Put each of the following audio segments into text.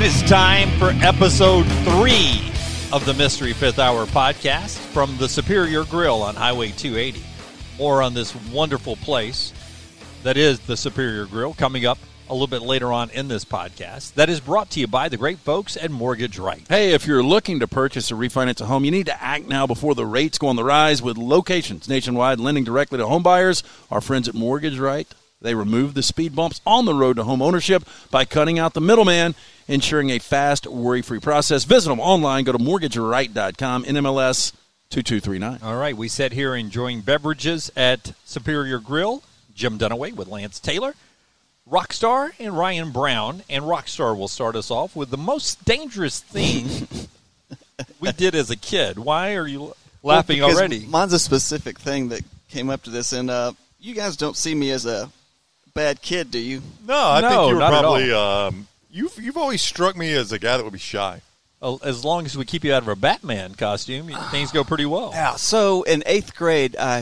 It is time for episode three of the Mystery Fifth Hour podcast from the Superior Grill on Highway 280. More on this wonderful place that is the Superior Grill coming up a little bit later on in this podcast. That is brought to you by the great folks at Mortgage Right. Hey, if you're looking to purchase or refinance a home, you need to act now before the rates go on the rise with locations nationwide lending directly to home buyers. Our friends at Mortgage Right, they remove the speed bumps on the road to home ownership by cutting out the middleman, ensuring a fast, worry-free process. Visit them online. Go to mortgageright.com, NMLS 2239. All right, we sit here enjoying beverages at Superior Grill. Jim Dunaway with Lance Taylor, Rockstar, and Ryan Brown. And Rockstar will start us off with the most dangerous thing we did as a kid. Why are you laughing Well, already? Mine's a specific thing that came up to this, and uh, you guys don't see me as a bad kid, do you? No, I No, think you were probably. Um, you've you've always struck me as a guy that would be shy. Uh, As long as we keep you out of a Batman costume, things go pretty well. Yeah. So in eighth grade, I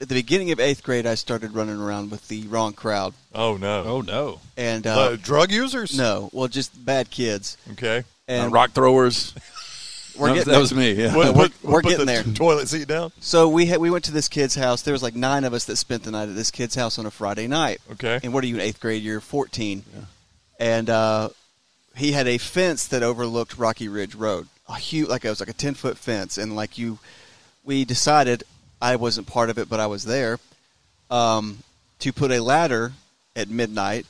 at the beginning of eighth grade, I started running around with the wrong crowd, Oh no, Oh, no. and Uh, uh, drug users. no, well, just bad kids. Okay. Uh, And rock throwers. we're No, getting that there. was me, yeah. What- we're- what- we're getting the there. Toilet seat down. So we had, we went to this kid's house. There was like nine of us that spent the night at this kid's house on a Friday night. Okay. And what are you in eighth grade? You're 14. And uh, he had a fence that overlooked Rocky Ridge Road. A huge, like it was like a 10 foot fence. And like you, we decided I wasn't part of it, but I was there um, to put a ladder at midnight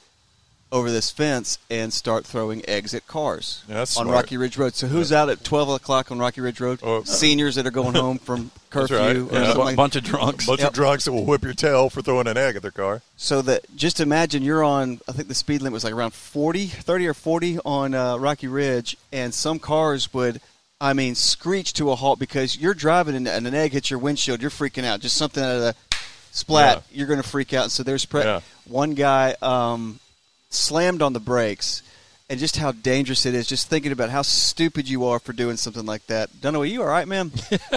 over this fence and start throwing eggs at cars that's on smart. Rocky Ridge Road. So who's out at 12 o'clock on Rocky Ridge Road? Oh. Seniors that are going home from curfew right. or Yeah. something A bunch of drunks. bunch Yep. of drunks that will whip your tail for throwing an egg at their car. So that just imagine you're on. I think the speed limit was like around 40, 30 or forty on uh, Rocky Ridge, and some cars would, I mean, screech to a halt because you're driving and, and an egg hits your windshield. You're freaking out. Just something out of the splat, Yeah. you're going to freak out. So there's pre- Yeah. one guy um, slammed on the brakes. And just how dangerous it is, just thinking about how stupid you are for doing something like that. Dunaway, you all right, man?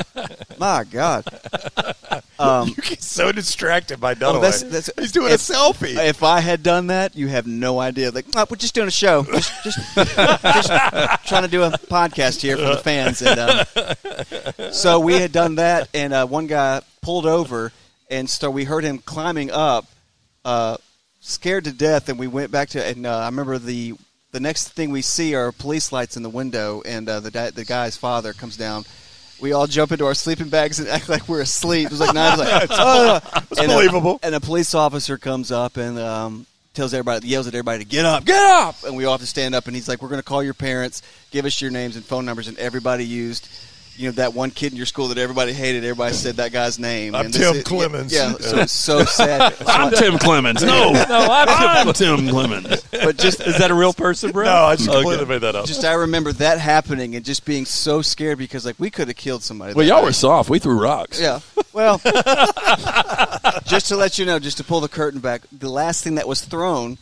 My God. Um, You get so distracted by Oh, Dunaway. that's- that's- He's doing if- a selfie. If I had done that, you have no idea. Like, "Oh, we're just doing a show, just, just, just trying to do a podcast here for the fans. And um, so we had done that, and uh, one guy pulled over, and so we heard him climbing up, uh, scared to death. And we went back to, and uh, I remember the the next thing we see are police lights in the window, and uh, the the guy's father comes down. We all jump into our sleeping bags and act like we're asleep. It was like nine. Like, oh, and a- and a police officer comes up and um, tells everybody, yells at everybody to get up, get up, and we all have to stand up. And he's like, "We're going to call your parents, give us your names and phone numbers." And everybody used, you know, that one kid in your school that everybody hated. Everybody said that guy's name. I'm and Tim is- Clemens. Yeah, so it's so sad. So I'm I- Tim Clemens. No, No, I'm I'm Tim Clemens. but just Is that a real person, bro? no, I just Okay. completely made that up. just I remember that happening and just being so scared because like we could have killed somebody. Well, that y'all night. were soft. We threw rocks. Yeah. Well, just to let you know, just to pull the curtain back, the last thing that was thrown,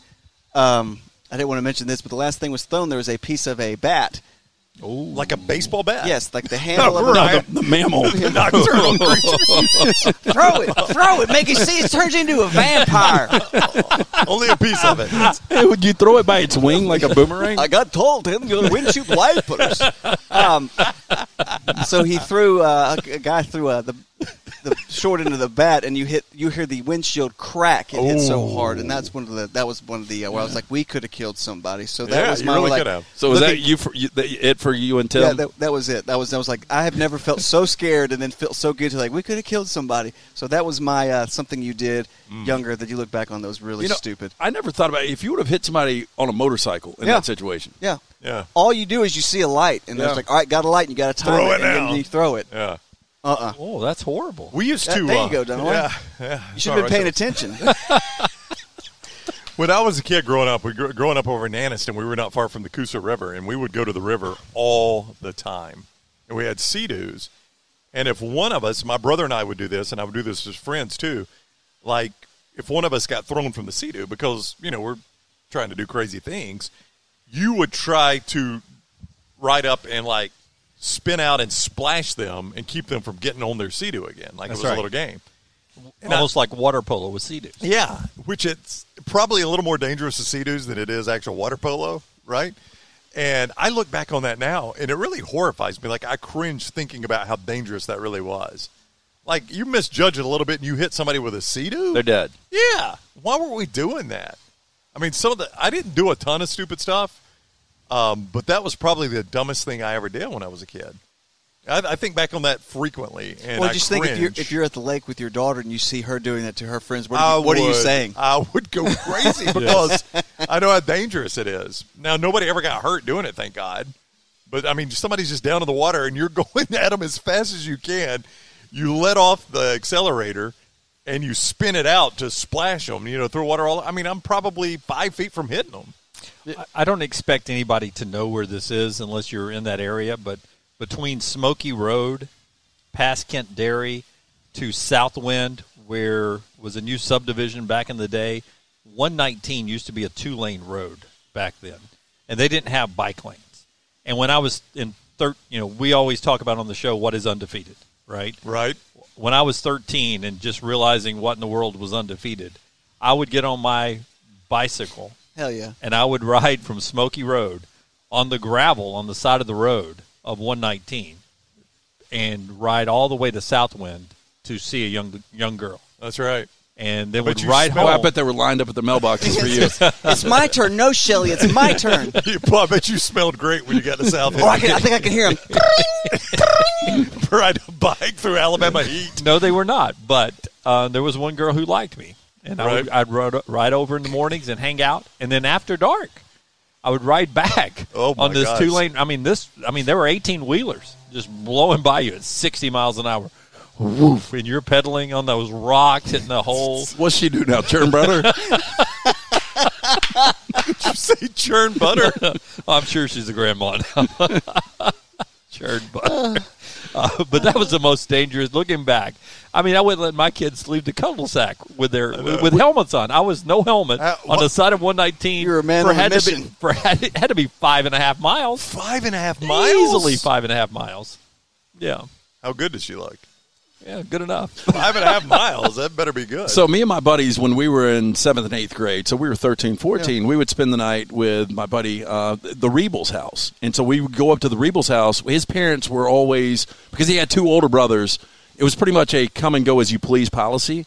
um, I didn't want to mention this, but the last thing was thrown. There was a piece of a bat. Like a baseball bat. Yes, like the handle of a No, bat. the, the mammal. Nocturnal creature. throw it, throw it, make it see it turns into a vampire. Only a piece of it. Hey, would you throw it by its wing like a boomerang? I got told him your windshield wipers. Um, so he threw uh, a, a guy threw uh, the the short end of the bat, and you hit you hear the windshield crack. It hit so hard, and that's one of the that was one of the uh, where I was like, we could have killed somebody. So that Yeah, was my really like, could have. so was that you for you, that, it for you and Tim? Yeah, that, that was it. That was that was like I have never felt so scared and then felt so good to like we could have killed somebody. So that was my uh, something you did younger that you look back on those really You know, stupid. I never thought about it. if you would have hit somebody on a motorcycle in Yeah. that situation. Yeah. Yeah. All you do is you see a light and Yeah. it's like, all right, got a light and you got to time Throw it, it and you throw it. Yeah. Uh uh Oh, that's horrible. We used That- to. there you uh, go, Dunaway. Yeah, yeah. You should have been paying attention. When I was a kid growing up, we gr- growing up over in Anniston, we were not far from the Coosa River, and we would go to the river all the time. And we had sea-doos. And if one of us, my brother and I would do this, and I would do this as friends too, like if one of us got thrown from the sea-doo because, you know, we're trying to do crazy things, you would try to ride up and like spin out and splash them and keep them from getting on their sea-doo again, like That's it was right. a little game. And I- Almost like water polo with sea doos. yeah, which it's probably a little more dangerous to sea doos than it is actual water polo, right? And I look back on that now, and it really horrifies me. Like I cringe thinking about how dangerous that really was. Like you misjudge it a little bit, and you hit somebody with a sea-doo. They're dead. Yeah. Why were we doing that? I mean, some of the I didn't do a ton of stupid stuff, um, but that was probably the dumbest thing I ever did when I was a kid. I, I think back on that frequently, and well, I just think if you're if you're at the lake with your daughter and you see her doing that to her friends, what are you, what are you saying? I would go crazy because I know how dangerous it is. Now, nobody ever got hurt doing it, thank God. But I mean, somebody's just down in the water and you're going at them as fast as you can. You let off the accelerator and you spin it out to splash them. You know, throw water all. I mean, I'm probably five feet from hitting them. I- don't expect anybody to know where this is unless you're in that area, but between Smoky Road, past Kent Dairy, to Southwind, where was a new subdivision back in the day, 119 used to be a two lane road back then, and they didn't have bike lanes. And when I was in thir- you know, we always talk about on the show what is undefeated, right? Right. when I was 13 and just realizing what in the world was undefeated, I would get on my bicycle Hell yeah! and I would ride from Smoky Road on the gravel on the side of the road of 119 and ride all the way to Southwind to see a young young girl. That's right. And then bet would ride smell- Oh, home. I bet they were lined up at the mailboxes for you. it's my turn. No, Shelly, it's my turn. You- I bet you smelled great when you got to South. Oh, I, can, I think I can hear him. ride a bike through Alabama heat. No, they were not. But uh, there was one girl who liked me, and I would, I'd ride, ride over in the mornings and hang out, and then after dark, I would ride back Oh, on this gosh. two lane. I mean, this. I mean, there were eighteen wheelers just blowing by you at sixty miles an hour. Woof, and you're pedaling on those rocks, hitting the hole. What's she do now, churn brother? Did you say churn butter? I'm sure she's a grandma now. churn butter. Uh, but that was the most dangerous. Looking back, I mean, I wouldn't let my kids leave the cul-de-sac with their with helmets on. I was no helmet Uh, on the side of 119. You're a man for on a had to be- mission. for had, had to be five and a half miles. Five and a half miles. Easily five and a half miles. Yeah, How good does she look? Yeah, good enough. Five and a half miles. That better be good. So me and my buddies, when we were in seventh and eighth grade, so we were 13, 14, we would spend the night with my buddy, uh, the Rebels house. And so we would go up to the Rebels house. His parents were always, because he had two older brothers, it was pretty much a come and go as you please policy.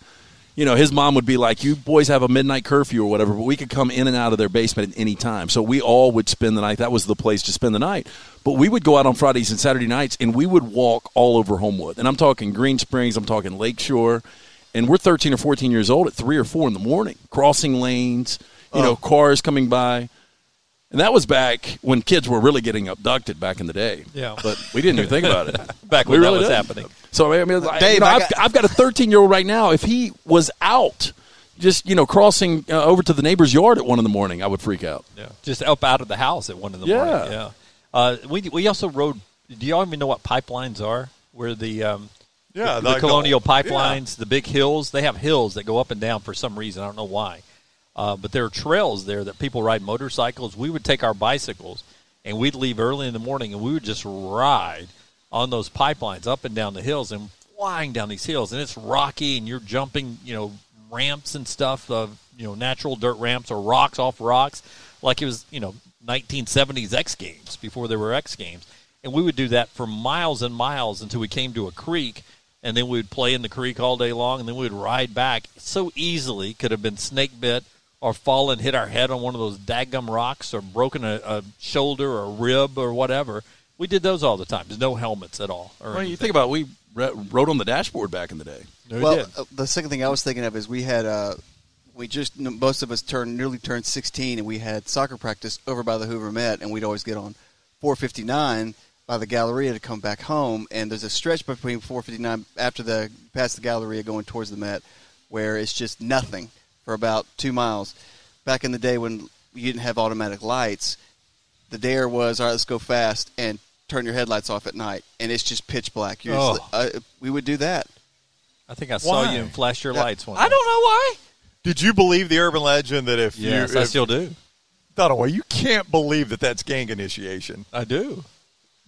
You know, his mom would be like, you boys have a midnight curfew or whatever, but we could come in and out of their basement at any time. So we all would spend the night. That was the place to spend the night. But we would go out on Fridays and Saturday nights, and we would walk all over Homewood. And I'm talking Green Springs, I'm talking Lakeshore and we're 13 or 14 years old at 3 or 4 in the morning crossing lanes you oh. know cars coming by and that was back when kids were really getting abducted back in the day Yeah. but we didn't even think about it Back we when that really was didn't. happening. so i mean I- Dave, you know, I I've, got- I've got a 13 year old right now if he was out just you know crossing uh, over to the neighbor's yard at 1 in the morning i would freak out Yeah, just up out of the house at one in the Yeah. morning. Yeah. Uh, we we also rode. Do y'all even know what pipelines are? Where the um, Yeah, the, the like the- colonial yeah. pipelines, the big hills. They have hills that go up and down for some reason. I don't know why, uh, but there are trails there that people ride motorcycles. We would take our bicycles and we'd leave early in the morning and we would just ride on those pipelines up and down the hills and flying down these hills. And it's rocky and you're jumping you know ramps and stuff of you know natural dirt ramps or rocks off rocks. Like it was you know 1970s X Games before there were X Games. And we would do that for miles and miles until we came to a creek and then we would play in the creek all day long and then we would ride back. So easily could have been snake bit or fallen hit our head on one of those daggum rocks or broken a, a shoulder or a rib or whatever we did those all the time there's no helmets at all or well, you think about it, we re- rode on the dashboard back in the day No, we well, did. uh, the second thing I was thinking of is we had uh, we just most of us turned nearly turned 16, and we had soccer practice over by the Hoover Met, and we'd always get on 459 by the Galleria to come back home. And there's a stretch between 459 after the past the Galleria going towards the Met, where it's just nothing for about two miles. Back in the day when you didn't have automatic lights, the dare was all right. Let's go fast and turn your headlights off at night, and it's just pitch black. You're just- Oh. uh, we would do that. I think I saw Why? you and flash your Yeah. lights one i don't know why Did you believe the urban legend that if yes you I still do Dunaway, you can't believe that that's gang initiation. I do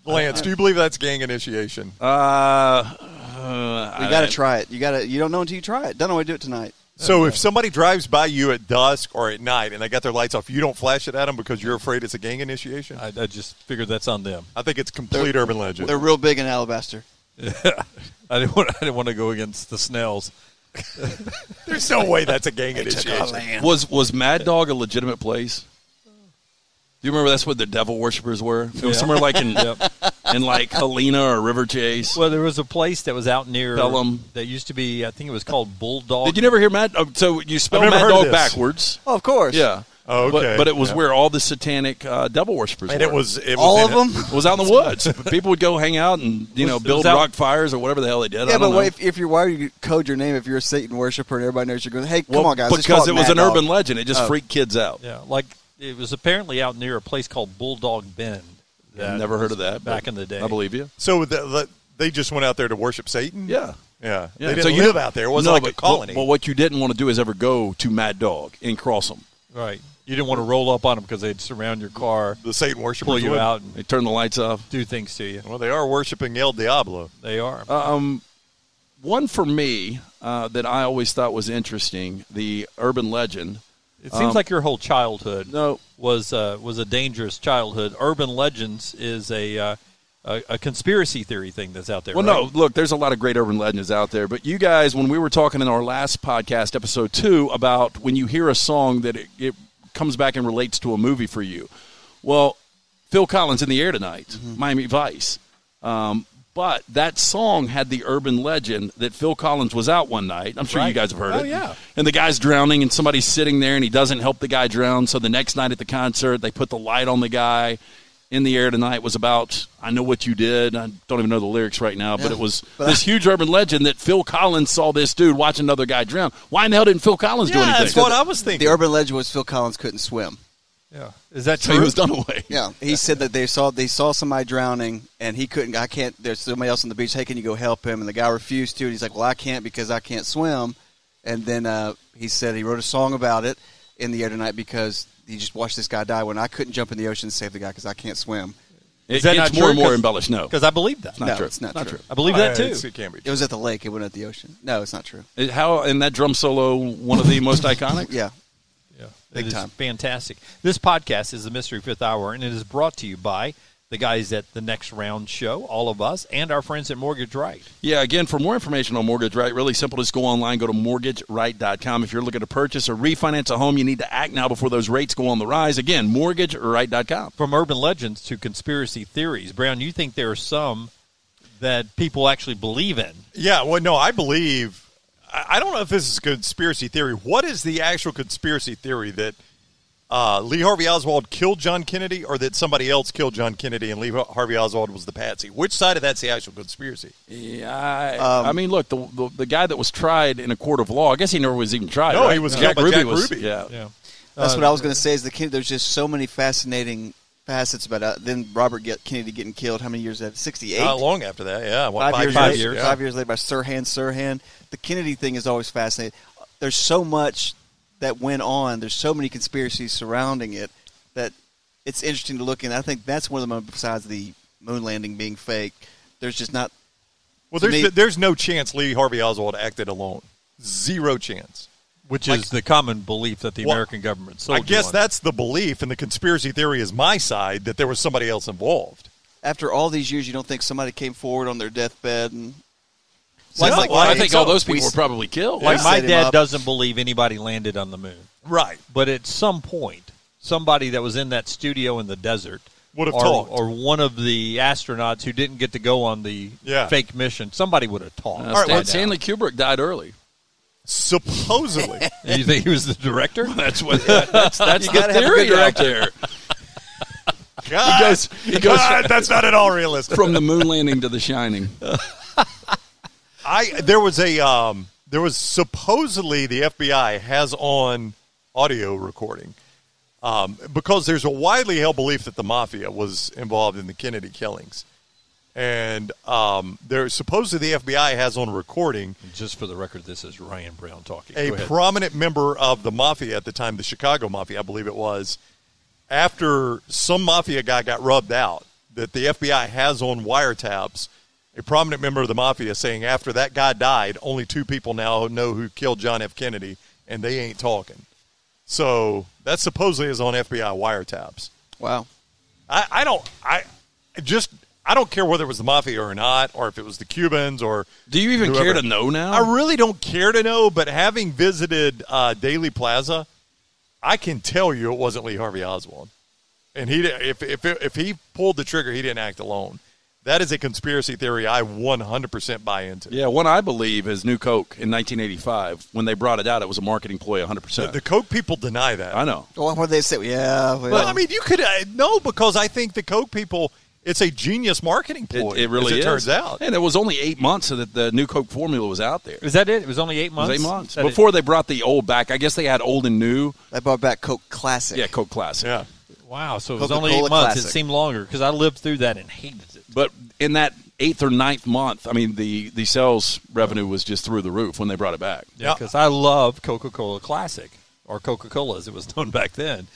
Lance, do you believe that's gang initiation? uh, uh You got to try it. You got to. You don't know until you try it. Don't know. Why we do it tonight. So if somebody drives by you at dusk or at night and they got their lights off, you don't flash it at them because you're afraid it's a gang initiation. I, I just figured that's on them. I think it's complete urban legend. They're real big in Alabaster. I didn't want. I didn't want to go against the Snells. There's no way that's a gang initiation. land. Was was Mad Dog a legitimate place? Do you remember that's what the devil worshippers were? It was Yeah. somewhere like in Yep. In like Helena or River Chase. Well, there was a place that was out near Pelham. that used to be. I think it was called Bulldog. Did you never hear Mad? Oh, so you spell I've Mad heard of Dog backwards? Oh, of course. Yeah. Oh, But, okay. but it was Yeah. where all the satanic uh, devil worshippers and were. it was it was All of them. It was out in the woods. People would go hang out and you Was- know build was out- rock fires or whatever the hell they did. I Yeah, don't but know. if, if you're why you code your name if you're a Satan worshiper and everybody knows you're going? Hey, come Well, on, guys. because call it was Mad an Dog. urban legend. It just Oh. freaked kids out. Yeah, like it was apparently out near a place called Bulldog Bend. That Never heard of that back in the day. I believe you. So the, the, they just went out there to worship Satan. Yeah. yeah. Yeah, They didn't so you- live out there. It wasn't no, like but, a colony. Well, what you didn't want to do is ever go to Mad Dog and cross them. Right. You didn't want to roll up on them because they'd surround your car, the Satan worshippers pull you would. out, and They turn the lights off. do things to you. Well, they are worshiping El Diablo. They are. Um, one for me uh, that I always thought was interesting: the urban legend. It seems um, like your whole childhood No, was uh, was a dangerous childhood. Urban legends is a uh, a, a conspiracy theory thing that's out there. Well, right? no, look, there's a lot of great urban legends out there, but you guys, when we were talking in our last podcast, episode two, about when you hear a song that it, it comes back and relates to a movie for you. Well, Phil Collins in the air tonight, Mm-hmm. Miami Vice. Um, but that song had the urban legend that Phil Collins was out one night. I'm sure you guys have heard it. Oh, it. yeah. And the guy's drowning, and somebody's sitting there, and he doesn't help the guy drown. So the next night at the concert, they put the light on the guy. In the air tonight was about I know what you did. I don't even know the lyrics right now, but it was But this huge urban legend that Phil Collins saw this dude watch another guy drown. Why in the hell didn't Phil Collins do anything? that's what I was thinking. The urban legend was Phil Collins couldn't swim. Yeah. Is that so true? he was done away. Yeah, he said that they saw they saw somebody drowning and he couldn't. I can't. There's somebody else on the beach. Hey, can you go help him? And the guy refused to. And he's like, "Well, I can't because I can't swim." And then uh, he said he wrote a song about it in the air tonight because he just watched this guy die when I couldn't jump in the ocean and save the guy because I can't swim. It Is that gets not more true? and more embellished. No, Because I believe that. not no, true. it's not, Not true. true. I believe that Uh, too. It can't be. It was at the lake. It wasn't at the ocean. No, it's not true. It- how and that drum solo one of the most iconic. Yeah, Yeah, Big it is time. fantastic. This podcast is the Mystery Fifth Hour, and it is brought to you by the guys at the Next Round Show, all of us, and our friends at Mortgage Right. Yeah, again, for more information on Mortgage Right, really simple. Just go online, go to mortgageright.com. If you're looking to purchase or refinance a home, you need to act now before those rates go on the rise. Again, mortgageright.com. From urban legends to conspiracy theories, Brown, you think there are some that people actually believe in? Yeah, well, no, I believe. I I don't know if this is a conspiracy theory. What is the actual conspiracy theory that uh, Lee Harvey Oswald killed John Kennedy, or that somebody else killed John Kennedy and Lee Harvey Oswald was the patsy? Which side of that's the actual conspiracy? Yeah, I, I mean, look, the, the the guy that was tried in a court of law, I guess he never was even tried. No, right? he was killed by Jack Ruby. Yeah, Yeah. that's Uh, what I was going to say. Is the Ken- there's just so many fascinating facets about it. Then Robert get, Kennedy getting killed. How many years? That sixty eight. Not long after that, yeah, what, five, five, years, five later, years. Yeah. Five years later, by Sirhan Sirhan. The Kennedy thing is always fascinating. There's so much that went on. There's so many conspiracies surrounding it that it's interesting to look in. I think that's one of them. Besides the moon landing being fake, there's just not. Well, there's me- there's no chance Lee Harvey Oswald acted alone. Zero chance. Which Like- is the common belief that the Well, American government sold I you guess on. that's the belief, and the conspiracy theory is my side that there was somebody else involved. After all these years, you don't think somebody came forward on their deathbed and. Like- Sounds Well, I think all those we people were probably killed. like Yeah. my dad doesn't believe anybody landed on the moon. Right. But at some point, somebody that was in that studio in the desert Would have or, talked. or one of the astronauts who didn't get to go on the Yeah. fake mission, somebody would have talked. Uh, All right, well- Stanley Kubrick died early. Supposedly. you think he was the director? That's what. That's, that's You the gotta have a theory good out director. there. God, goes- he goes- God, that's not at all realistic. From the moon landing to The Shining. I there was a um, there was supposedly the FBI has on audio recording um, because there's a widely held belief that the mafia was involved in the Kennedy killings, and um, there supposedly the FBI has on recording Just for the record, this is Ryan Brown talking. a prominent member of the mafia at the time, the Chicago mafia, I believe it was, after some mafia guy got rubbed out, that the FBI has on wiretaps a prominent member of the mafia saying after that guy died, only two people now know who killed John F. Kennedy, and they ain't talking. So that supposedly is on FBI wiretaps. Wow. I, I don't I just I don't care whether it was the mafia or not, or if it was the Cubans or Do you even whoever. care to know now? I really don't care to know, but having visited uh, Dealey Plaza, I can tell you it wasn't Lee Harvey Oswald, and he if if if he pulled the trigger, he didn't act alone. That is a conspiracy theory I 100% buy into. yeah, one I believe is New Coke in 1985. When they brought it out, it was a marketing ploy 100%. The, the Coke people deny that. I know. Well, what they say? Yeah. Well, Well, I mean, you could uh, no because I think the Coke people. It's a genius marketing It, ploy. it really as it is. turns out. And it was only eight months that the new Coke formula was out there. It Is that it? It was only eight was months. eight months. That it- Before they brought the old back, I guess they had old and new. they brought back Coke Classic. Yeah, Coke Classic. Yeah. wow, so it was only Coca-Cola eight months. It seemed longer because I lived through that and hated it. But in that eighth or ninth month, I mean, the, the sales revenue was just through the roof when they brought it back. Yeah. because I love Coca Cola Classic or Coca Cola as it was known back then.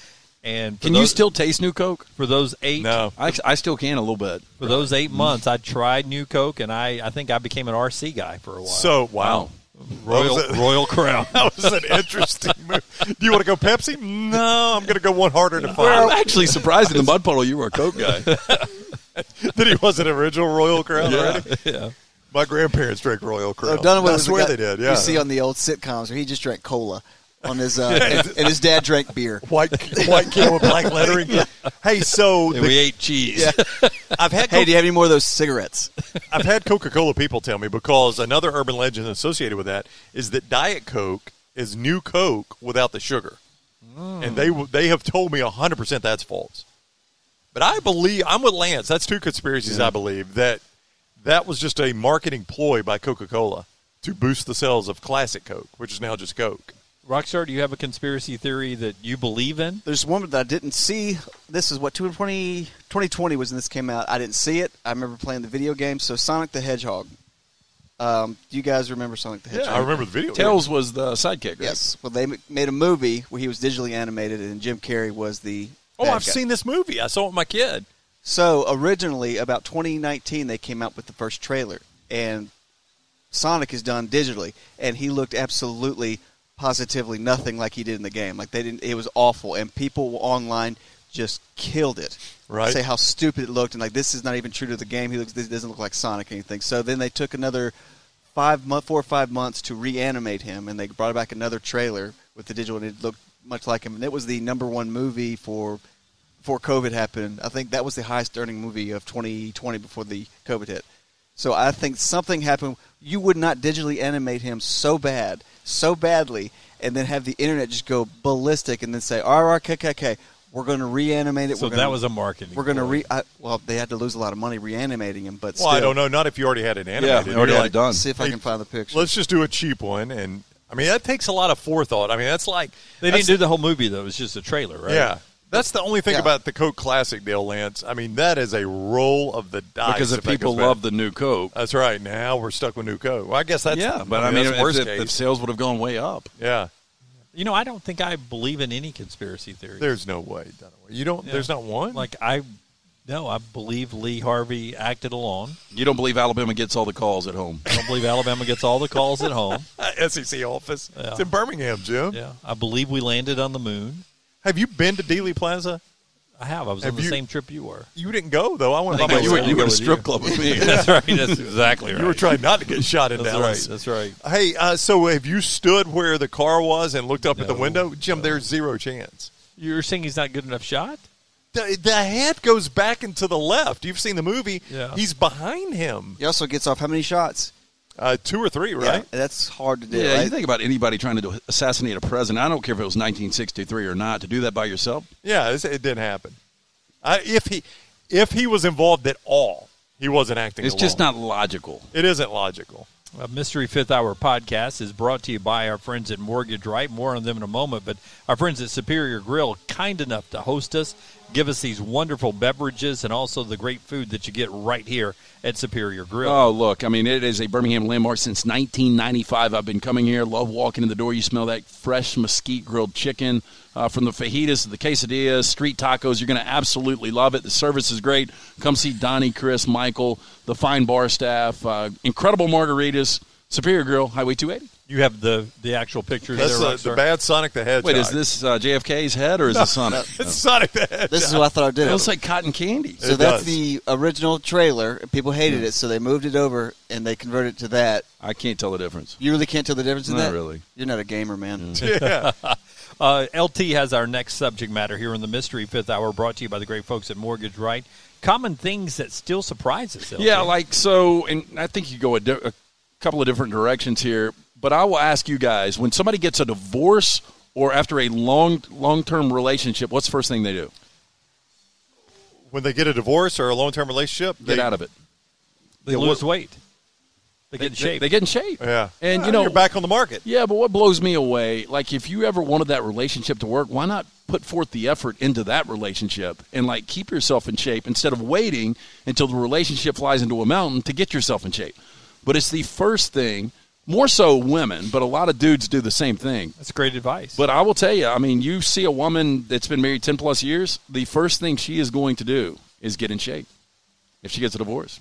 And for Can you still taste New Coke? for those eight No. I, I still can a little bit. for those eight months? I tried New Coke and I I think I became an RC guy for a while. So wow. Royal a- Royal Crown. That was an interesting move. Do you want to go Pepsi? No, I'm going to go one harder to find. I'm actually surprised in the mud puddle you were a Coke guy. that he was an original Royal Crown already. yeah. My grandparents drank Royal Crown. Oh, Dunaway I was the swear guy they did. Yeah, You see on the old sitcoms where he just drank cola on his, uh, and, and his dad drank beer. white white can with black lettering. Hey, so And the- we ate cheese. I've had Hey, do you have any more of those cigarettes? I've had Coca Cola people tell me because another urban legend associated with that is that Diet Coke is new Coke without the sugar, and they they have told me hundred percent that's false. But I believe I'm with Lance. That's two conspiracies I believe that that was just a marketing ploy by Coca Cola to boost the sales of classic Coke, which is now just Coke. Rockstar, do you have a conspiracy theory that you believe in? There's one that I didn't see. This is what 2020, 2020 was when this came out. I didn't see it. I remember playing the video game. So Sonic the Hedgehog. Um, do you guys remember Sonic the Hedgehog? Yeah, I remember the video. Tails was the sidekick, right? Yes. Well, they made a movie where he was digitally animated, and Jim Carrey was the. Oh, bad I've guy. seen this movie. I saw it with my kid. So originally, about 2019, they came out with the first trailer, and Sonic is done digitally, and he looked absolutely, positively nothing like he did in the game. Like they didn't. It was awful, and people online just killed it. Right. Say how stupid it looked, and like this is not even true to the game. He looks. This doesn't look like Sonic or anything. So then they took another five month, four or five months to reanimate him, and they brought back another trailer with the digital, and it looked much like him. And it was the number one movie for before COVID happened. I think that was the highest earning movie of 2020 before the COVID hit. So I think something happened. You would not digitally animate him so bad, so badly, and then have the internet just go ballistic, and then say, "All right, okay, okay, okay, we're going to reanimate it." So we're gonna, that was a marketing. We're going to re. I, well, they had to lose a lot of money reanimating him, but Well, I don't know. Not if you already had it animated. we already You're had it like, done. See if I can find the picture. Let's just do a cheap one, and I mean that takes a lot of forethought. I mean that's like They that's- didn't do the whole movie though. It was just a trailer, right? Yeah, that's the only thing Yeah. about the Coke Classic, Dale Lance. I mean that is a roll of the dice Because if if people love the new Coke. That's right. Now we're stuck with new Coke. Well, I guess that's yeah, but I mean, that's if, worst if, case. if sales would have gone way up. yeah, You know, I don't think I believe in any conspiracy theories. there's no way. Dunaway. You don't. Yeah. There's not one. like I, no, I believe Lee Harvey acted alone. You don't believe Alabama gets all the calls at home. I don't believe Alabama gets all the calls at home. SEC office. Yeah. It's in Birmingham, Jim. Yeah, I believe we landed on the moon. Have you been to Dealey Plaza? I have. I was Have on the you- same trip you were. You didn't go though. I went I by think I you were, was myself. you were at a strip you. club with me. That's right. That's exactly right. You were trying not to get shot in That's Dallas. right. That's right. Hey, uh, so have you stood where the car was and looked up at the No. window? Jim, there's zero chance. You're saying he's not good enough shot? The, the head goes back and to the left. You've seen the movie. Yeah. He's behind him. he also gets off how many shots? Uh, two or three, right? Yeah, that's hard to do. Yeah, right? you think about anybody trying to do, assassinate a president. I don't care if it was 1963 or not. To do that by yourself, Yeah, it didn't happen. I, if he if he was involved at all, he wasn't acting. it's just not logical. It isn't logical. A Mystery Fifth Hour podcast is brought to you by our friends at Mortgage Right. More on them in a moment, but our friends at Superior Grill, kind enough to host us, give us these wonderful beverages and also the great food that you get right here at Superior Grill. Oh, look, I mean, it is a Birmingham landmark since 1995. I've been coming here, love walking in the door. You smell that fresh mesquite grilled chicken uh, from the fajitas to the quesadillas, street tacos. You're going to absolutely love it. The service is great. Come see Donnie, Chris, Michael, the fine bar staff, uh, incredible margaritas. Superior Grill, Highway 280. You have the the actual pictures That's there, the, Rockstar? the bad Sonic the Hedgehog. Wait, is this uh, JFK's head or is it Sonic? It's Sonic the Hedgehog. This is what I thought I did. It looks like cotton candy. So It that's does. the original trailer. People hated it, so they moved it over and they converted it to that. I can't tell the difference. You really can't tell the difference in Not that. really. You're not a gamer, man. yeah. Uh, LT has our next subject matter here in the Mystery Fifth Hour, brought to you by the great folks at Mortgage Right. Common things that still surprise us. LT. Yeah, like so, and I think you go a, di- a couple of different directions here. But I will ask you guys: when somebody gets a divorce or after a long long term relationship, what's the first thing they do? When they get a divorce or a long term relationship, Get they, out of it. they Yeah, lose weight. They get in shape. They get in shape. Yeah. and Well, you know you're back on the market. Yeah, but what blows me away, like if you ever wanted that relationship to work, why not put forth the effort into that relationship and like keep yourself in shape instead of waiting until the relationship flies into a mountain to get yourself in shape. But it's the first thing, more so women, but a lot of dudes do the same thing. That's great advice. But I will tell you, I mean, you see a woman that's been married 10 plus years, the first thing she is going to do is get in shape if she gets a divorce.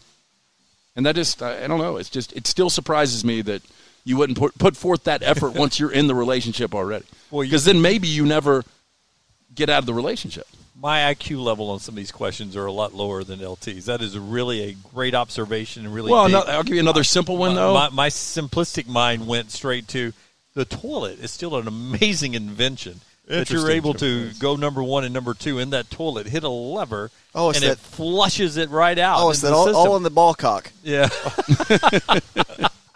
And that just, I don't know, it's just, it still surprises me that you wouldn't put, put forth that effort once you're in the relationship already. Well, Because then maybe you never get out of the relationship. My IQ level on some of these questions are a lot lower than LT's. That is really a great observation and really. Well, no, I'll give you another simple one, though. My, my simplistic mind went straight to the toilet is still an amazing invention. That you're able to go number one and number two in that toilet, hit a lever, Oh, it's and it flushes it right out. Oh, it's that all, system. all in the ball cock. yeah.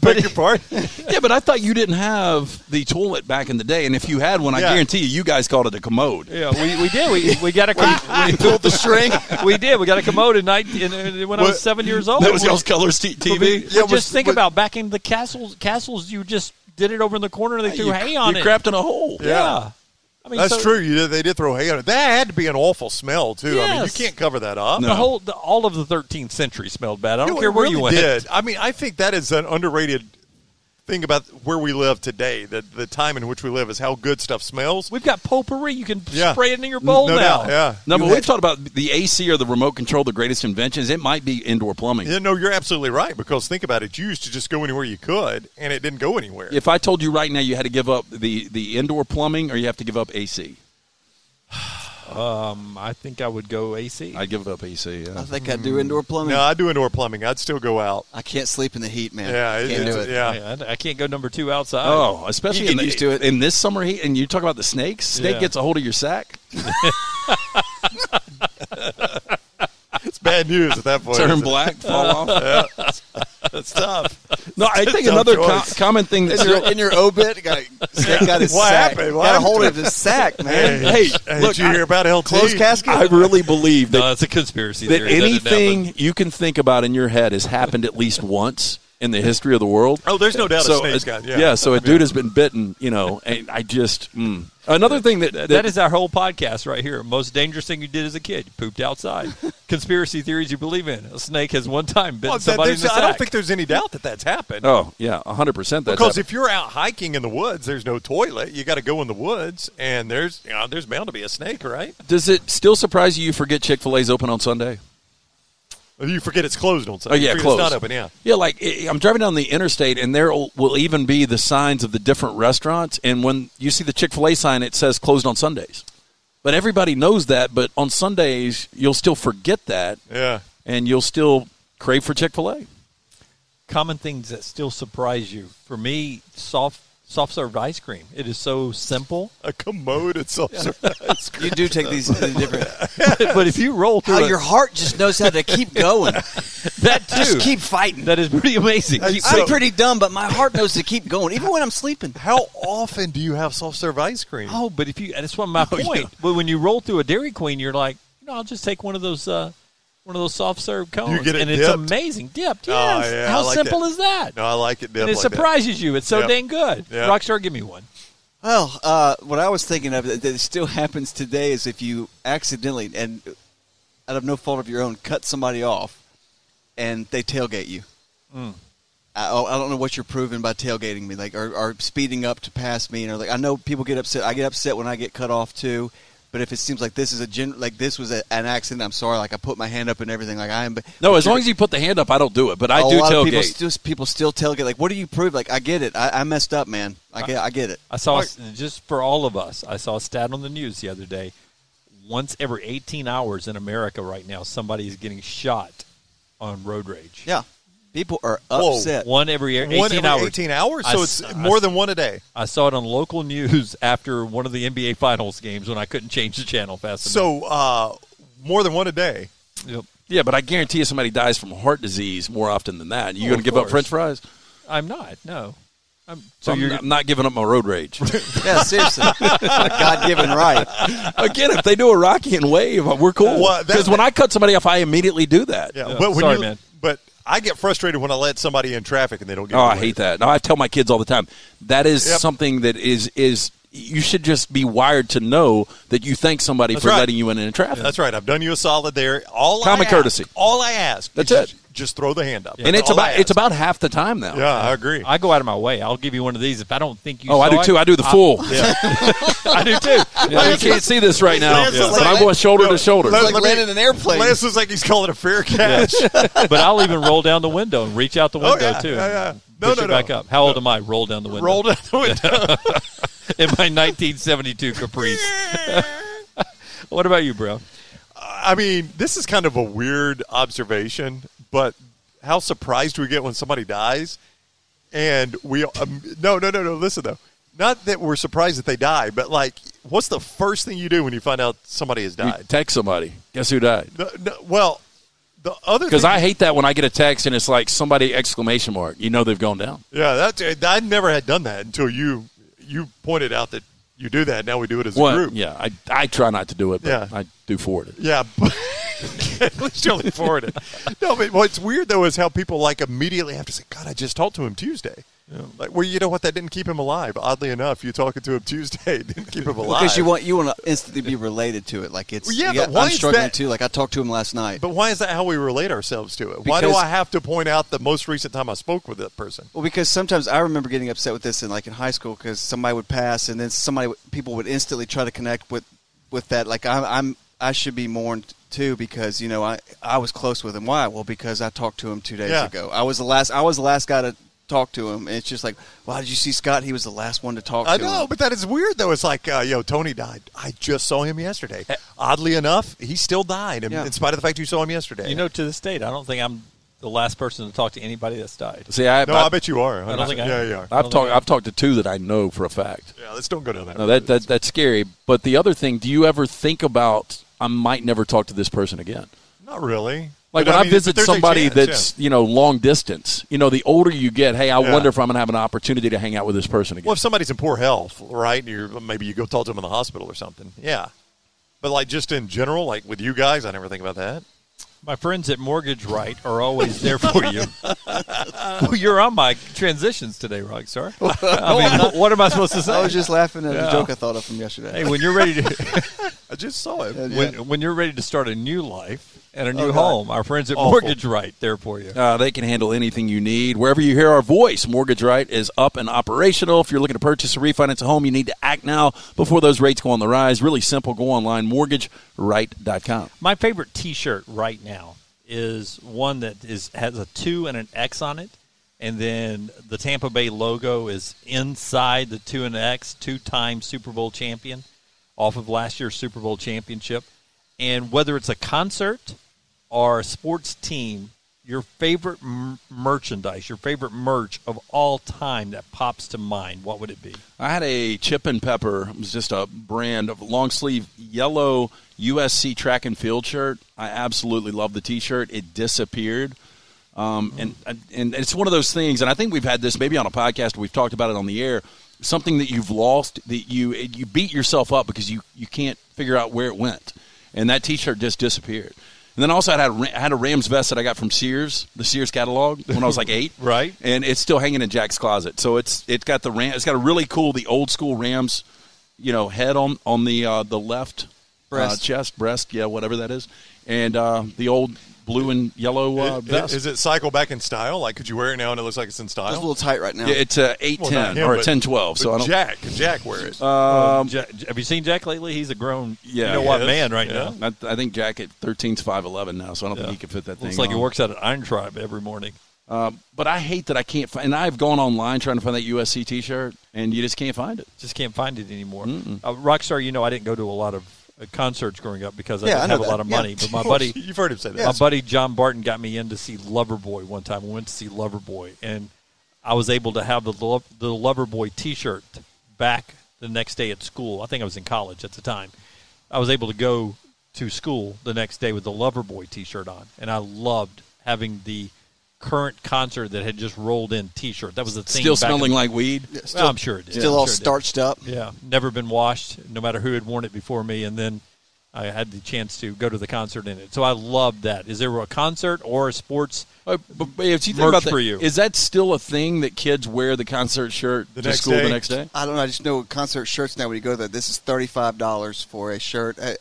Beg your pardon? yeah, but I thought you didn't have the toilet back in the day. And if you had one, I Yeah. guarantee you, you guys called it a commode. Yeah, we, we did. We, we got a com- we Pulled the string. we did. We got a commode in 19, in, in- when I was What? seven years old. That was y'all's colors t- TV. But Yeah, just was- think but- about back in the castles. Castles, you just did it over in the corner and they uh, threw you, hay on you it. crapped in a hole. Yeah. I mean, That's so true. You did, they did throw hay on it. That had to be an awful smell too. I mean, you can't cover that up. The whole, the, all of the 13th century smelled bad. I don't No, care it where really you went. Did. I mean, I think that is an underrated thing about where we live today. That the time in which we live is how good stuff smells. We've got potpourri. You can Yeah. spray it in your bowl no now. doubt. Yeah. No, but You we've talked about the AC or the remote control, the greatest inventions. It might be indoor plumbing. Yeah, no, you're absolutely right. Because think about it, you used to just go anywhere you could, and it didn't go anywhere. If I told you right now you had to give up the, the indoor plumbing or you have to give up AC, Um, I think I would go AC. I'd give it up AC. Yeah. I think I'd do indoor plumbing. no, I do indoor plumbing. I'd still go out. I can't sleep in the heat, man. Yeah, I can't do it. yeah. I, I can't go number two outside. Oh, especially You in, the, used to it. in this summer heat. And you talk about the snakes. Snake Yeah. gets a hold of your sack, It's bad news at that point. turn isn't it? black, fall off. That's tough. No, I think Tough another co- choice. common thing In that's your, in your obit, got, Snake got his What sack. happened? What got a hold of his sack, man. Hey, Hey, look, did you hear about LT? Closed casket. I really believe that no, it's a conspiracy that theory. didn't anything you can think about in your head has happened at least once in the history of the world. Oh, there's no doubt so a snake's a- got. Yeah. so a dude has been bitten, you know, and I just mm. another thing that, That- that is our whole podcast right here. Most dangerous thing you did as a kid, you pooped outside. Conspiracy theories you believe in. A snake has one time bitten Well, somebody in there's- the I don't think there's any doubt that that's happened. oh yeah, hundred percent. That's Because happened. if you're out hiking in the woods, there's no toilet. You got to go in the woods, and there's you know, there's bound to be a snake, right? does it still surprise you you forget Chick Fil A's open on Sunday? You forget it's closed on Oh Sunday. yeah, closed. It's not open. Yeah. Yeah, like i- I'm driving down the interstate, and there will will even be the signs of the different restaurants. And when you see the Chick Fil A sign, it says closed on Sundays. But everybody knows that. But on Sundays, you'll still forget that, Yeah. and you'll still crave for Chick Fil A. Common things that still surprise you. For me, soft soft served ice cream. It is so simple. A commode and self-service. You do take these in different. but if you roll through How it, your heart just knows how to keep going. that too, just keep fighting. that is pretty amazing. Keep- so- I'm pretty dumb, but my heart knows to keep going, even when I'm sleeping. How often do you have soft serve ice cream? Oh, but if you, and it's one of my Oh, point. yeah. But when you roll through a Dairy Queen, you're like, you know, I'll just take one of those, uh, one of those soft serve cones, get it and it's amazing, dipped. Oh, Yes. yeah, How like simple that. is that? No, I like it. and it like that. surprises you. It's so Yep. dang good. Yep. Rockstar, give me one. Well, uh, what I was thinking of that, that still happens today is if you accidentally and out of no fault of your own cut somebody off, and they tailgate you. I, oh, I don't know what you're proving by tailgating me, like or, or speeding up to pass me, and or like I know people get upset. I get upset when I get cut off too. But if it seems like this is a gen- like this was a, an accident, I'm sorry. Like I put my hand up and everything. Like I am. No, as long as you put the hand up, I don't do it. But I a do lot of people tailgate. still, people still tailgate. Like, what do you prove? Like, I get it. I, I messed up, man. I get, I get it. I saw just for all of us. I saw a stat on the news the other day. Once every 18 hours in America right now, somebody is getting shot on road rage. Yeah, people are Whoa. upset. One every 18 one every hours. 18 hours, so s- it's I more s- than one a day. I saw it on local news after one of the NBA Finals games when I couldn't change the channel fast enough. So uh, more than one a day. Yep. yeah, but I guarantee you somebody dies from heart disease more often than that. You Oh, going to give up. French fries? I'm not. No. I'm, So so I'm, you're I'm not giving up my road rage. Yeah, seriously, God-given right. Again, if they do a Rocky and wave, we're cool. Well, Because when I cut somebody off, I immediately do that. Yeah, Yeah. but when Sorry, you, man. But I get frustrated when I let somebody in traffic and they don't get. Oh, I hate that. No, I tell my kids all the time. That is Yep. something that is is you should just be wired to know that you thank somebody That's for right. letting you in in traffic. That's right. I've done you a solid there. All Common I ask- courtesy. All I ask. That's is it. Just, just throw the hand up. and That's it's about it's about half the time now. Yeah, I agree. I go out of my way. I'll give you one of these if I don't think you. Oh, I do it, too. I do the full. Yeah, I do too. Yeah, you can't see this right now, Lance but like- I'm going shoulder to shoulder. Let- It's like let me- landing an airplane. Lance is like he's calling a fair catch. but I'll even roll down the window and reach out the Oh, window yeah, too. yeah, yeah. and No, push no, it no. back up. How old am I? Roll down the window. Roll down the window. in my 1972 Caprice. what about you, bro? I mean, this is kind of a weird observation, but how surprised do we get when somebody dies? And we um, no, no, no, no. Listen though, not that we're surprised that they die, but like, what's the first thing you do when you find out somebody has You died? text somebody. Guess who died? No, no, well, the other Because I hate that when I get a text and it's like somebody exclamation mark. You know they've gone down. yeah, that I never had done that until you you pointed out that you do that. Now we do it as a group. yeah, I, I try not to do it, but Yeah. I do forward it. Yeah. At least you only forwarded. No, but what's weird though is how people like immediately have to say, "God, I just talked to him Tuesday." Like, well, you know what? That didn't keep him alive. Oddly enough, you talking to him Tuesday didn't keep him alive. because you want you want to instantly be related to it. Like it's Well, yeah, got- why I'm struggling that- too. Like I talked to him last night. But why is that how we relate ourselves to it? why do I have to point out the most recent time I spoke with that person? Well, because sometimes I remember getting upset with this in like in high school because somebody would pass and then somebody people would instantly try to connect with with that. Like I'm, I'm I should be mourned too because you know I I was close with him. Why? Well, because I talked to him two days Yeah. ago. I was the last I was the last guy to talk to him. And it's just like, wow, did you see Scott? He was the last one to talk I to know, him. but that is weird though. It's like, uh, you know, Tony died. I just saw him yesterday. Oddly enough, he still died, in, Yeah. in spite of the fact you saw him yesterday. You know, to this date, I don't think I'm the last person to talk to anybody that's died. See, I, no, I, I bet you are. I don't think I yeah, am. you are. I've don't talked. think I- I've talked to two that I know for a fact. Yeah, let's don't go down that. No, road. that, that that's scary. But the other thing, do you ever think about I might never talk to this person again? Not really. Like But when I, mean, visit but there's a somebody chance, that's you know long distance, you know, the older you get, hey, I Yeah. wonder if I'm going to have an opportunity to hang out with this person again. Well, if somebody's in poor health, right? And you're maybe you go talk to them in the hospital or something. Yeah. But like just in general, like with you guys, I never think about that. My friends at Mortgage Right are always there for you. well, you're on my transitions today, Rockstar. I mean, what- what am I supposed to say? I was just laughing at Yeah. a joke I thought of from yesterday. hey, when you're ready to I just saw it. Yeah. when, when you're ready to start a new life and a new Oh, home, our friends at Awful. Mortgage Right there for you. Uh, they can handle anything you need. Wherever you hear our voice, Mortgage Right is up and operational. If you're looking to purchase or refinance a home, you need to act now before those rates go on the rise. Really simple. Go online, mortgageright.com. My favorite T-shirt right now is one that is has a two and an X on it, and then the Tampa Bay logo is inside the two and an X, two-time Super Bowl champion, off of last year's Super Bowl championship. And whether it's a concert or sports team, your favorite m- merchandise, your favorite merch of all time that pops to mind, what would it be? I had a chip and pepper. It was just a brand of long sleeve yellow USC track and field shirt. I absolutely love the T-shirt. It disappeared, um, and and it's one of those things. And I think we've had this maybe on a podcast. We've talked about it on the air. Something that you've lost that you you beat yourself up because you you can't figure out where it went, and that T-shirt just disappeared. And then also I had a, I had a Rams vest that I got from Sears, the Sears catalog, when I was like eight. Right. And it's still hanging in Jack's closet. So it's it's got the Ram. It's got a really cool the old school Rams, you know, head on on the uh, the left uh, chest, breast, yeah, whatever that is, and uh, the old blue and yellow uh, Is- vest. is it cycle back in style? Like, could you wear it now and it looks like it's in style? It's a little tight right now. yeah, it's a eight Well, ten him, or a ten twelve. So I don't. Jack, could Jack wear it? Um, Ja- have you seen Jack lately? He's a grown, Yeah, you know he what is. man right Yeah. now. I, I think Jack at 13's five eleven now, so I don't Yeah. think he could fit that thing. Looks like he works out at Iron Tribe every morning. Um, but I hate that I can't find. And I've gone online trying to find that USC T-shirt, and you just can't find it. Just can't find it anymore. Uh, Rockstar, you know, I didn't go to a lot of uh, Uh, concerts growing up because I Yeah, didn't know have a lot of Yeah. money. But my buddy, you've heard him say that. my buddy John Barton got me in to see Loverboy one time. We went to see Loverboy, and I was able to have the Lo- the Loverboy T-shirt back the next day at school. I think I was in college at the time. I was able to go to school the next day with the Loverboy T-shirt on, and I loved having the current concert that had just rolled in T-shirt. That was the thing. Still back in- smelling like weed. Yeah, Well, I'm sure it did. Still I'm all sure starched up. Yeah, never been washed, no matter who had worn it before me, and then I had the chance to go to the concert in it. So I loved that. Is there a concert or a sports? Uh, but, but if you think Merch about that, for you. is that still a thing that kids wear the concert shirt The to next school the next day? I don't know. I just know concert shirts now. When you go there, this is thirty five dollars for a shirt. Uh,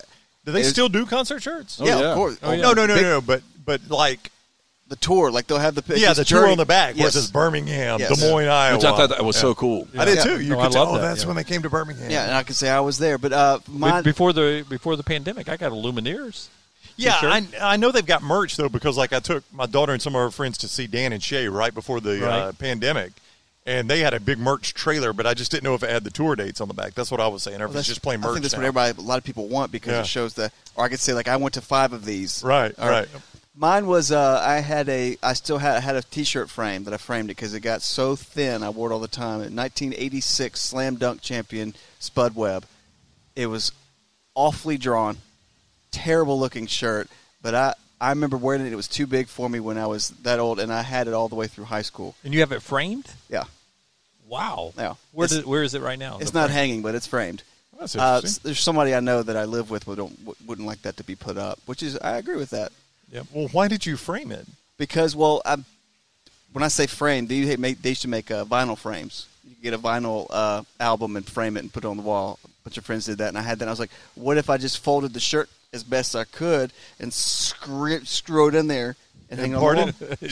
Do they It's- still do concert shirts? Oh, yeah, yeah. of course. no, no, no, Big- no. But but like The tour, like they'll have the pictures. yeah, the tour on the back where it Yes. says Birmingham, Yes. Des Moines, Iowa. Which I thought that was so cool. I did too. You No, could I tell. love Oh, that's yeah. when they came to Birmingham. Yeah, and I could say I was there, but uh, Be- mine. before the before the pandemic, I got a Lumineers. Yeah, T-shirt. I, I know they've got merch though because like I took my daughter and some of her friends to see Dan and Shay right before the uh, pandemic, and they had a big merch trailer, but I just didn't know if it had the tour dates on the back. That's what I was saying. Or if Well, just plain merch. I think that's now. what everybody, a lot of people want because Yeah. it shows the. Or I could say like I went to five of these. Right, Or- right. Mine was uh, I had a I still had had a T-shirt frame that I framed it because it got so thin I wore it all the time. A 1986 Slam Dunk champion Spud Webb. It was awfully drawn, terrible looking shirt, but I I remember wearing it. It was too big for me when I was that old, and I had it all the way through high school. And you have it framed? Yeah, Wow. Yeah. Where did, where is it right now? it's not frame? hanging, but it's framed. That's Uh, interesting. there's somebody I know that I live with would don't, wouldn't like that to be put up, which is I agree with that well, why did you frame it? because well, I, when I say frame, they make they used to make uh, vinyl frames. You get a vinyl uh, album and frame it and put it on the wall. A bunch of friends did that, and I had that. And I was like, what if I just folded the shirt as best I could and screw, screw it in there and hang it on the wall? It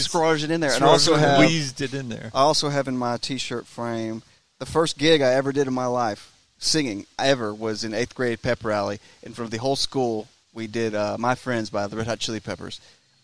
in there, and I also have Squeezed it in there. I also have in my T-shirt frame the first gig I ever did in my life singing ever was in eighth grade pep rally in front of the whole school. We did uh, "My Friends" by the Red Hot Chili Peppers.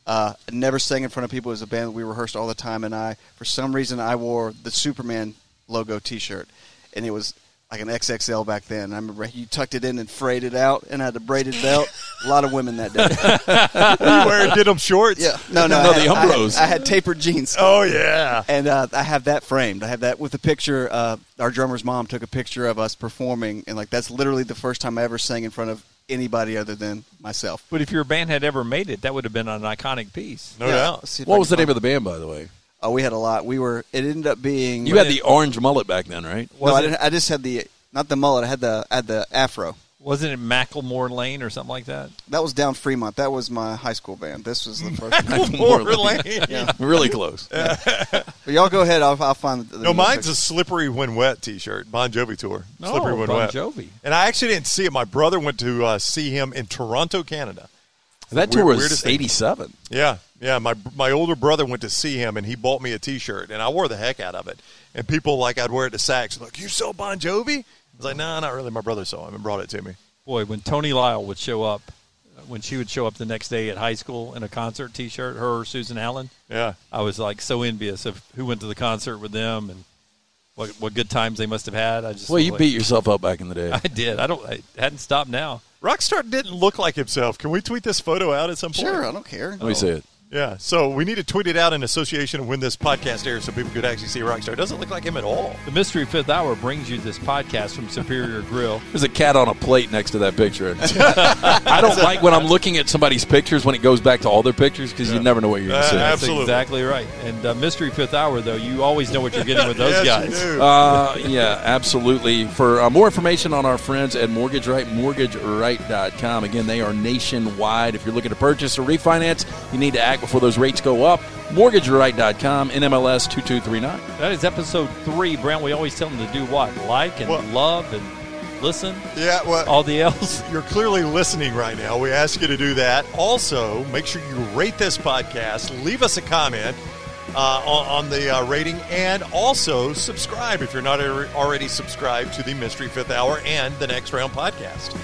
Uh, never sang in front of people. It was a band that we rehearsed all the time, and I, for some reason, I wore the Superman logo T-shirt, and it was like an XXL back then. I remember you tucked it in and frayed it out, and I had a braided belt. a lot of women that day. you wear denim shorts? Yeah, no, no, No, I the had, I had- Umbros. I had tapered jeans. Oh yeah. And uh, I have that framed. I have that with a picture. Uh, our drummer's mom took a picture of us performing, and like that's literally the first time I ever sang in front of anybody other than myself. But if your band had ever made it, that would have been an iconic piece. No Yeah, doubt. see What was the name find- of the band, by the way? Oh, we had a lot. We were. It ended up being. You had the orange mullet back then, right? No, Was I it- didn't. I just had the not the mullet. I had the I had the afro. Wasn't it Macklemore Lane or something like that? That was down Fremont. That was my high school band. This was the first. More lane. yeah. Really close. But y'all go ahead. I'll, I'll find. The No, mine's picture. a slippery when wet T-shirt, Bon Jovi tour. Slippery oh, when Bon wet. Jovi. And I actually didn't see it. My brother went to uh, see him in Toronto, Canada. That Weird- tour was weirdest thing. 87. Yeah, yeah. My my older brother went to see him, and he bought me a T-shirt, and I wore the heck out of it. And people like I'd wear it to Saks, like you saw Bon Jovi. I was like, no, not really. My brother saw him and brought it to me. Boy, when Tony Lyle would show up, when she would show up the next day at high school in a concert T-shirt, her or Susan Allen, Yeah, I was like so envious of who went to the concert with them and what what good times they must have had. I just Well, you like- beat yourself up back in the day. I did. I don't. I hadn't stopped now. Rockstar didn't look like himself. Can we tweet this photo out at some point? Sure, I don't care. Let me see it. Yeah, so we need to tweet it out in association when this podcast airs, so people could actually see Rockstar. It doesn't look like him at all. The Mystery Fifth Hour brings you this podcast from Superior Grill. There's a cat on a plate next to that picture. I don't like when I'm looking at somebody's pictures when it goes back to all their pictures because you never know what you're going to Uh, see. That's Absolutely. exactly right. And uh, Mystery Fifth Hour, though, you always know what you're getting with those Yes, guys. Uh, yeah, absolutely. For uh, more information on our friends at Mortgage Right, mortgageright.com. Again, they are nationwide. If you're looking to purchase or refinance, you need to act before those rates go up. Mortgageright.com, NMLS 2239. That is episode three, Brent. We always tell them to do what? Like and Well- love and listen. Yeah, well, All the else. you're clearly listening right now. We ask you to do that. Also, make sure you rate this podcast, leave us a comment uh, on, on the uh, rating, and also subscribe if you're not already subscribed to the Mystery Fifth Hour and the Next Round podcast.